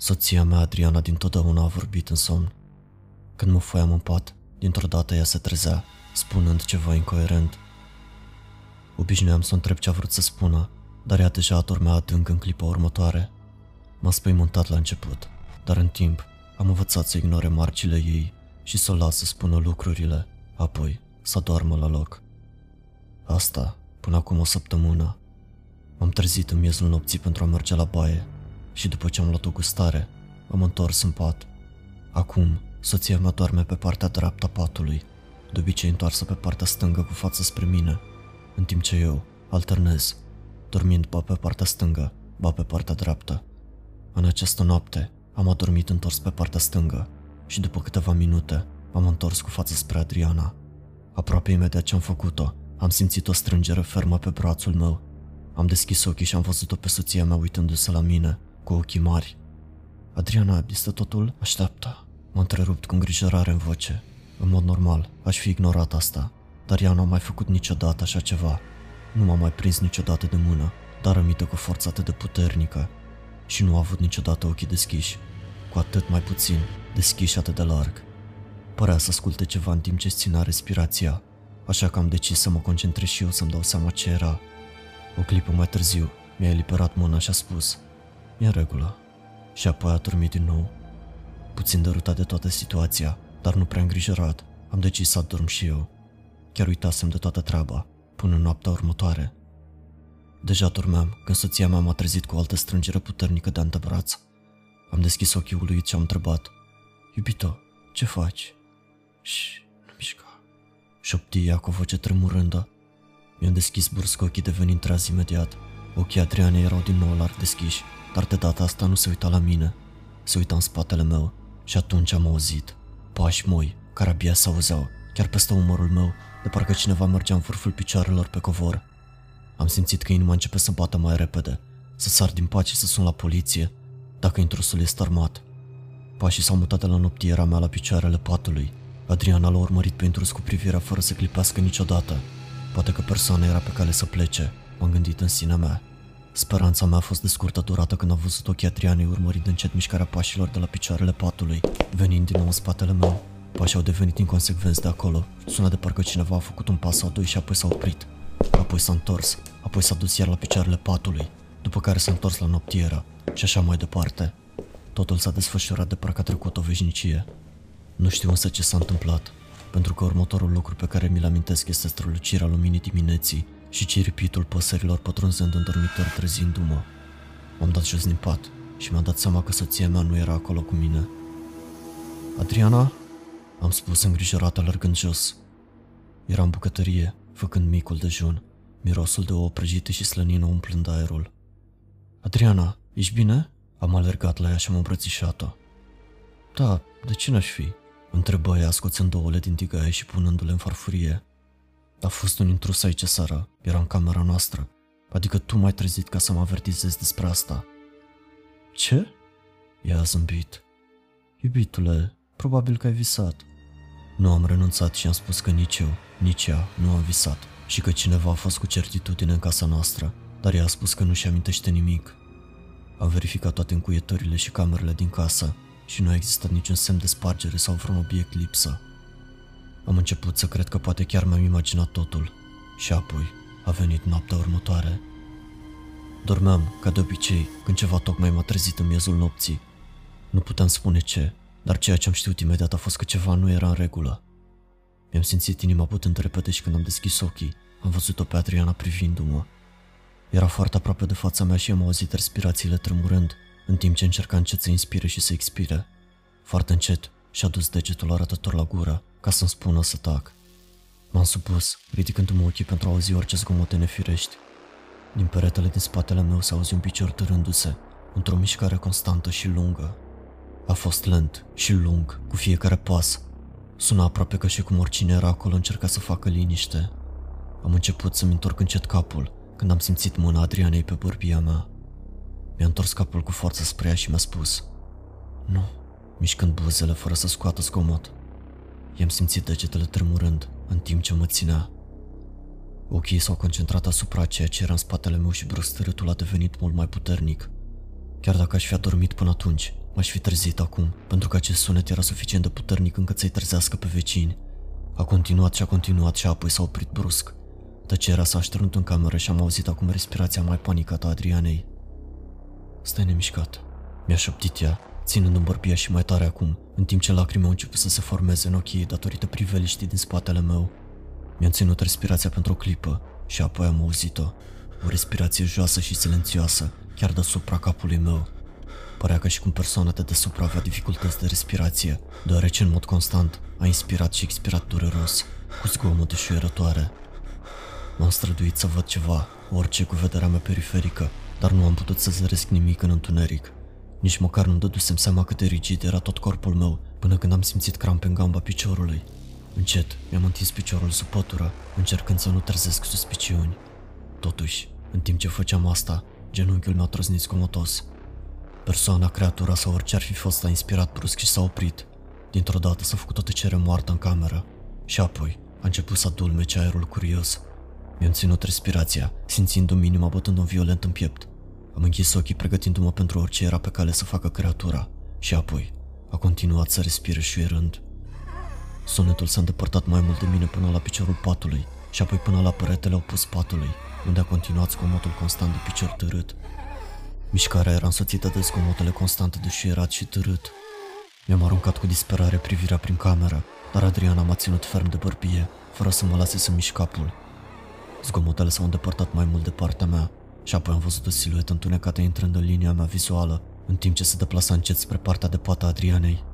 Soția mea, Adriana, dintotdeauna a vorbit în somn. Când mă foiam în pat, dintr-o dată ea se trezea, spunând ceva incoerent. Obișnuiam să o întreb ce a vrut să spună, dar ea deja adormea adânc în clipa următoare. M-a spăimântat la început, dar în timp am învățat să ignore marcile ei și să o las să spună lucrurile, apoi să doarmă la loc. Asta până acum o săptămână. M-am trezit în miezul nopții pentru a merge la baie și după ce am luat o gustare, am întors în pat. Acum, soția mea doarme pe partea dreaptă a patului, de obicei întoarsă pe partea stângă cu față spre mine, în timp ce eu alternez, dormind ba pe partea stângă, ba pe partea dreaptă. În această noapte am adormit întors pe partea stângă și după câteva minute m-am întors cu fața spre Adriana. Aproape imediat ce am făcut-o, am simțit o strângere fermă pe brațul meu. Am deschis ochii și am văzut-o pe soția mea uitându-se la mine, cu ochii mari. Adriana, este totul? Așteaptă. M-a întrerupt cu îngrijorare în voce. În mod normal, aș fi ignorat asta, dar ea nu a mai făcut niciodată așa ceva. Nu m-a mai prins niciodată de mână, dar rămite cu forță atât de puternică. Și nu a avut niciodată ochii deschiși, cu atât mai puțin, deschiși atât de larg. Părea să asculte ceva în timp ce ținea respirația, așa că am decis să mă concentrez și eu să-mi dau seama ce era. O clipă mai târziu, mi-a eliberat mâna și a spus, e în regulă. Și apoi a dormit din nou. Puțin derutat de toată situația, dar nu prea îngrijorat, am decis să adorm și eu. Chiar uitasem de toată treaba, până în noaptea următoare. Deja dormeam când soția mea m-a trezit cu o altă strângere puternică de antebraț. Am deschis ochii uluit și am întrebat, Iubito, ce faci? Și nu mișca. Șopti ea cu o voce tremurândă. Mi-am deschis brusc ochii devenind treaz imediat. Ochii Adriane erau din nou larg deschiși, dar de data asta nu se uita la mine. Se uita în spatele meu și atunci am auzit pași moi, care abia se auzeau, chiar peste umărul meu, de parcă cineva mergea în vârful picioarelor pe covor. Am simțit că inima începe să bată mai repede, să sar din pat și să sun la poliție, dacă intrusul este armat. Pașii s-au mutat de la noptiera mea la picioarele patului. Adriana l-a urmărit pe intrus cu privirea fără să clipească niciodată. Poate că persoana era pe cale să plece, m-am gândit în sinea mea. Speranța mea a fost de scurtă durată când am văzut ochii Adrianei urmărind încet mișcarea pașilor de la picioarele patului, venind din nou în spatele meu. Pașii au devenit inconsecvenți de acolo. Suna de parcă cineva a făcut un pas sau doi și apoi s-a oprit. Apoi s-a întors, apoi s-a dus iar la picioarele patului, după care s-a întors la noptieră și așa mai departe. Totul s-a desfășurat de parcă a trecut o veșnicie. Nu știu însă ce s-a întâmplat, pentru că următorul lucru pe care mi-l amintesc este strălucirea luminii dimineții și ciripitul păsărilor pătrunzând în dormitor trezindu-mă. M-am dat jos din pat și mi-am dat seama că soția mea nu era acolo cu mine. Adriana? Am spus îngrijorat alergând jos. Era în bucătărie, făcând micul dejun, mirosul de ouă prăjite și slănină umplând aerul. Adriana, ești bine? Am alergat la ea și am îmbrățișat-o. Da, de ce n-aș fi? Întrebă ea scoțând ouăle din tigaie și punându-le în farfurie. A fost un intrus aici seara, era în camera noastră. Adică tu m-ai trezit ca să mă avertizezi despre asta. Ce? Ea a zâmbit. Iubitule, probabil că ai visat. Nu am renunțat și am spus că nici eu, nici ea nu am visat și că cineva a fost cu certitudine în casa noastră, dar ea a spus că nu-și amintește nimic. Am verificat toate încuietorile și camerele din casă și nu a existat niciun semn de spargere sau vreun obiect lipsă. Am început să cred că poate chiar mi-am imaginat totul și apoi a venit noaptea următoare. Dormeam, ca de obicei, când ceva tocmai m-a trezit în miezul nopții. Nu puteam spune ce, dar ceea ce am știut imediat a fost că ceva nu era în regulă. Mi-am simțit inima putând repede și când am deschis ochii, am văzut-o pe Adriana privindu-mă. Era foarte aproape de fața mea și am auzit respirațiile tremurând, în timp ce încerca încet să inspire și să expire. Foarte încet și-a dus degetul arătător la gură, ca să-mi spună să tac. M-am supus, ridicându-mă ochii pentru a auzi orice zgomote nefirești. Din peretele din spatele meu s-a auzit un picior târându-se, într-o mișcare constantă și lungă. A fost lent și lung, cu fiecare pas. Suna aproape ca și cum oricine era acolo încerca să facă liniște. Am început să-mi întorc încet capul, când am simțit mâna Adrianei pe bărbia mea. Mi-a întors capul cu forță spre ea și mi-a spus Nu, mișcând buzele fără să scoată scomot. I-am simțit degetele tremurând în timp ce mă ținea. Ochii s-au concentrat asupra ceea ce era în spatele meu și brusc a devenit mult mai puternic. Chiar dacă aș fi adormit până atunci, m-aș fi trezit acum, pentru că acest sunet era suficient de puternic încât să-i trezească pe vecini. A continuat și a continuat și apoi s-a oprit brusc. Tăcerea s-a așternut în cameră și am auzit acum respirația mai panicată a Adrianei. Stai nemișcat, mi-a șoptit ea, ținând-mi bărbia și mai tare acum, în timp ce lacrime au început să se formeze în ochii ei datorită priveliștii din spatele meu. Mi-am ținut respirația pentru o clipă și apoi am auzit-o. O respirație joasă și silențioasă, chiar deasupra capului meu. Părea ca și cum persoana de deasupra avea dificultăți de respirație, deoarece în mod constant a inspirat și expirat dureros, cu zgomote șuierătoare. M-am străduit să văd ceva, orice cu vederea mea periferică, dar nu am putut să zăresc nimic în întuneric. Nici măcar nu dădusem seama cât de rigid era tot corpul meu, până când am simțit crampe în gamba piciorului. Încet, mi-am întins piciorul sub pătură, încercând să nu trezesc suspiciuni. Totuși, în timp ce făceam asta, genunchiul meu a trăznit scomotos. Persoana, creatura sau orice ar fi fost a inspirat brusc și s-a oprit. Dintr-o dată s-a făcut o tăcere moartă în cameră și apoi a început să adulmece aerul curios. Mi-am ținut respirația, simțindu-mi inima bătând-o violent în piept. Am închis ochii pregătindu-mă pentru orice era pe cale să facă creatura și apoi a continuat să respire șuierând. Sunetul s-a îndepărtat mai mult de mine până la piciorul patului și apoi până la peretele opus patului, unde a continuat zgomotul constant de picior târât. Mișcarea era însoțită de zgomotele constante de șuierat și târât. Mi-am aruncat cu disperare privirea prin cameră, dar Adriana m-a ținut ferm de bărbie, fără să mă lase să mișc capul. Zgomotele s-au îndepărtat mai mult de partea mea și apoi am văzut o siluetă întunecată intrând în linia mea vizuală, în timp ce se deplasa încet spre partea de pată a Adrianei.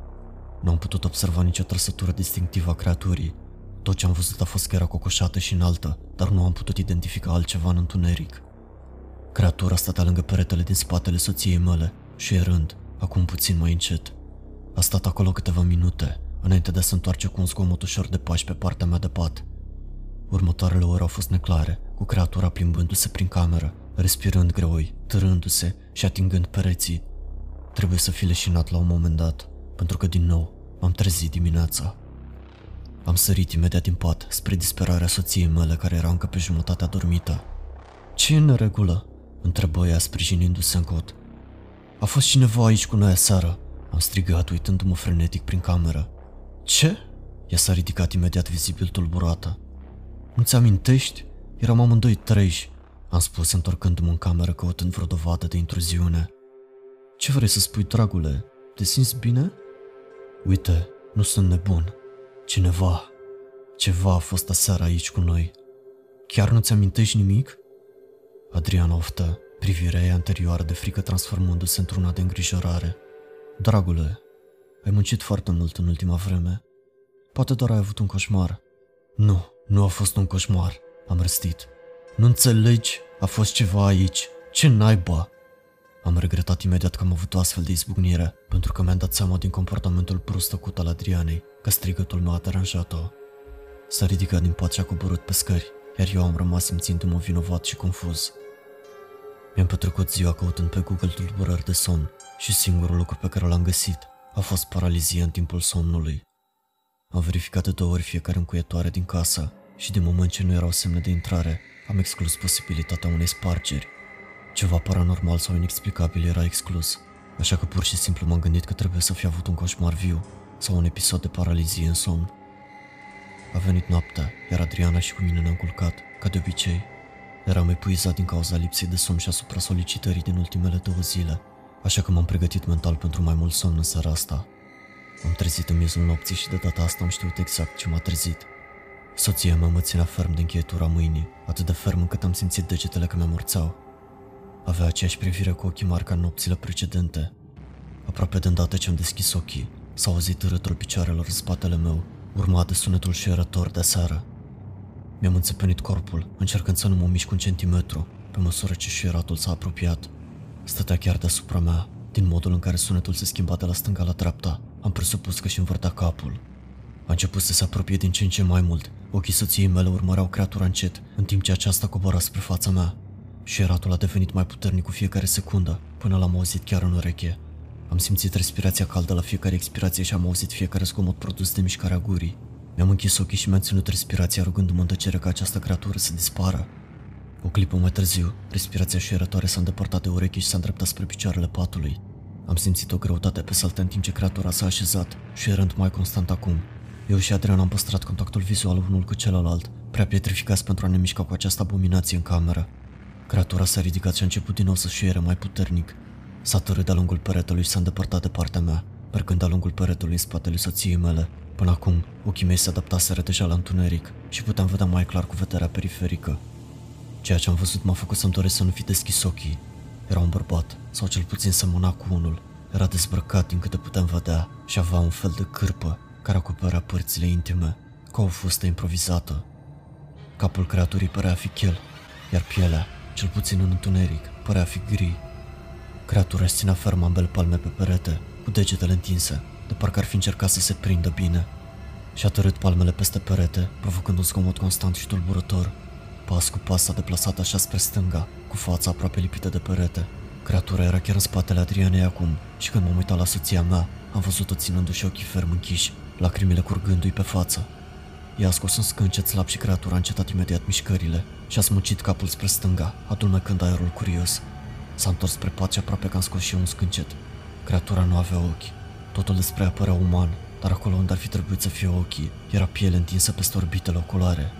Nu am putut observa nicio trăsătură distinctivă a creaturii. Tot ce am văzut a fost că era cocoșată și înaltă, dar nu am putut identifica altceva în întuneric. Creatura stătea lângă peretele din spatele soției mele și erând, acum puțin mai încet. A stat acolo câteva minute, înainte de a se întoarce cu un zgomot ușor de pași pe partea mea de pat. Următoarele ore au fost neclare, cu creatura plimbându-se prin cameră, respirând greoi, târându-se și atingând pereții. Trebuie să fi leșinat la un moment dat, pentru că din nou m-am trezit dimineața. Am sărit imediat din pat, spre disperarea soției mele care era încă pe jumătate adormită. Ce e în regulă? întrebă ea sprijinindu-se în cot. A fost cineva aici cu noi aseară, am strigat uitându-mă frenetic prin cameră. Ce? Ea s-a ridicat imediat vizibil tulburată. Nu-ți amintești? Eram amândoi treji, am spus întorcându-mă în cameră căutând vreo dovadă de intruziune. Ce vrei să spui, dragule? Te simți bine? Uite, nu sunt nebun. Cineva, ceva a fost aseară aici cu noi. Chiar nu-ți amintești nimic? Adriana oftă, privirea ei anterioară de frică transformându-se într-una de îngrijorare. Dragule, ai muncit foarte mult în ultima vreme. Poate doar ai avut un coșmar. Nu, nu a fost un coșmar, am răstit. Nu înțelegi? A fost ceva aici. Ce naiba? Am regretat imediat că am avut o astfel de izbucnire, pentru că mi-am dat seama din comportamentul prostăcut al Adrianei, că strigătul meu a deranjat-o. S-a ridicat din pat și a coborât pe scări, iar eu am rămas simțindu-mă vinovat și confuz. Mi-am petrecut ziua căutând pe Google tulburări de somn și singurul lucru pe care l-am găsit a fost paralizie în timpul somnului. Am verificat de două ori fiecare încuietoare din casă și din moment ce nu erau semne de intrare, am exclus posibilitatea unei spargeri. Ceva paranormal sau inexplicabil era exclus, așa că pur și simplu m-am gândit că trebuie să fi avut un coșmar viu sau un episod de paralizie în somn. A venit noaptea, iar Adriana și cu mine ne-am culcat, ca de obicei. Eram epuizat din cauza lipsei de somn și asupra solicitării din ultimele două zile, așa că m-am pregătit mental pentru mai mult somn în seara asta. Am trezit în miezul nopții și de data asta am știut exact ce m-a trezit – Soția mea mă ținea ferm de încheietura mâinii, atât de ferm încât am simțit degetele că mi-amorțeau. Avea aceeași privire cu ochii mari ca în nopțile precedente. Aproape de îndată ce am deschis ochii, s-a auzit râtul picioarelor în spatele meu, urmat de sunetul șuierător de seară. Mi-am înțepenit corpul, încercând să nu mă mișc un centimetru, pe măsură ce șuieratul s-a apropiat. Stătea chiar deasupra mea, din modul în care sunetul se schimba de la stânga la dreapta. Am presupus că și învârtea capul. A început să se apropie din ce în ce mai mult, Ochii soției mele urmăreau creatura încet, în timp ce aceasta cobora spre fața mea. Și eratul a devenit mai puternic cu fiecare secundă, până l-am auzit chiar în ureche. Am simțit respirația caldă la fiecare expirație și am auzit fiecare zgomot produs de mișcarea gurii. Mi-am închis ochii și mi-am ținut respirația rugându-mă în tăcere ca această creatură să dispară. O clipă mai târziu, respirația șuierătoare s-a îndepărtat de urechi și s-a îndreptat spre picioarele patului. Am simțit o greutate pe salte în timp ce creatura s-a așezat, șuierând mai constant acum. Eu și Adrian am păstrat contactul vizual unul cu celălalt, prea pietrificați pentru a ne mișca cu această abominație în cameră. Creatura s-a ridicat și a început din nou să șuiere mai puternic. S-a târât de-a lungul peretelui și s-a îndepărtat de partea mea, mergând de-a lungul peretelui în spatele soției mele. Până acum, ochii mei se adaptaseră deja la întuneric și puteam vedea mai clar cu vederea periferică. Ceea ce am văzut m-a făcut să-mi doresc să nu fi deschis ochii. Era un bărbat, sau cel puțin semăna cu unul. Era dezbrăcat din câte puteam vedea și avea un fel de cârpă care acoperea părțile intime, ca o fustă improvizată. Capul creaturii părea a fi chel, iar pielea, cel puțin în întuneric, părea a fi gri. Creatura își ținea ferm ambele palme pe perete, cu degetele întinse, de parcă ar fi încercat să se prindă bine. Și-a tărât palmele peste perete, provocând un zgomot constant și tulburător. Pas cu pas s-a deplasat așa spre stânga, cu fața aproape lipită de perete. Creatura era chiar în spatele Adrianei acum și când m-am uitat la soția mea, am văzut-o ținându-și ochii ferm închiși, lacrimile curgându-i pe față. I-a scos un scâncet slab și creatura a încetat imediat mișcările și a smucit capul spre stânga, adulmecând aerul curios. S-a întors spre pat și aproape că am scos și eu un scâncet. Creatura nu avea ochi. Totul despre părea uman, dar acolo unde ar fi trebuit să fie ochii, era piele întinsă peste orbitele oculare.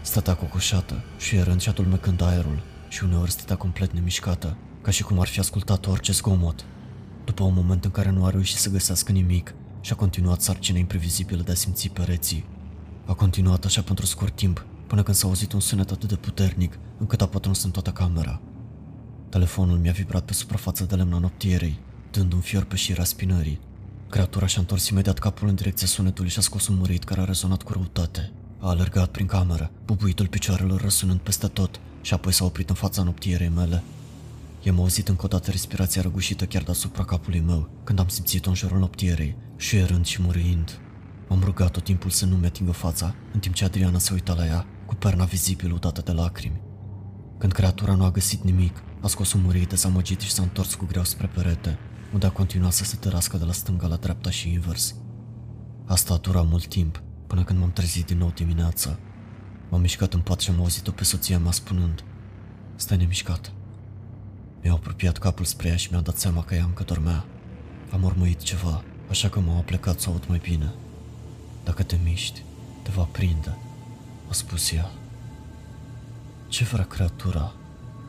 Stătea cocoșată, șuierând și adulmecând aerul și uneori stătea complet nemișcată, ca și cum ar fi ascultat orice zgomot. După un moment în care nu a reușit să găsească nimic, și-a continuat sarcina imprevizibilă de a simți pereții. A continuat așa pentru scurt timp, până când s-a auzit un sunet atât de puternic, încât a pătruns în toată camera. Telefonul mi-a vibrat pe suprafața de lemn a noptierei, dând un fior pe șira spinării. Creatura și-a întors imediat capul în direcția sunetului și a scos un murit care a rezonat cu răutate. A alergat prin cameră, bubuitul picioarelor răsunând peste tot și apoi s-a oprit în fața noptierei mele. I-am auzit încă o dată respirația răgușită chiar deasupra capului meu, când am simțit-o în jurul noptierei, șuierând și muriind. M-am rugat tot timpul să nu-mi atingă fața, în timp ce Adriana se uita la ea, cu perna vizibil udată de lacrimi. Când creatura nu a găsit nimic, a scos un murit dezamăgit și s-a întors cu greu spre perete, unde a continuat să se tărască de la stânga la dreapta și invers. Asta a durat mult timp, până când m-am trezit din nou dimineața. M-am mișcat în pat și am auzit-o pe soția mea spunând Stai nemișcat. Mi-a apropiat capul spre ea și mi-am dat seama că ea încă dormea. Am urmărit ceva, așa că m-am aplecat să aud mai bine. Dacă te miști, te va prinde, a spus ea. Ce vrea creatura?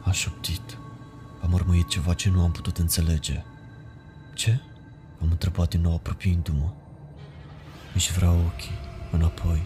A șoptit. Am urmărit ceva ce nu am putut înțelege. Ce? Am întrebat din nou apropiindu-mă. Își vrea ochii, înapoi,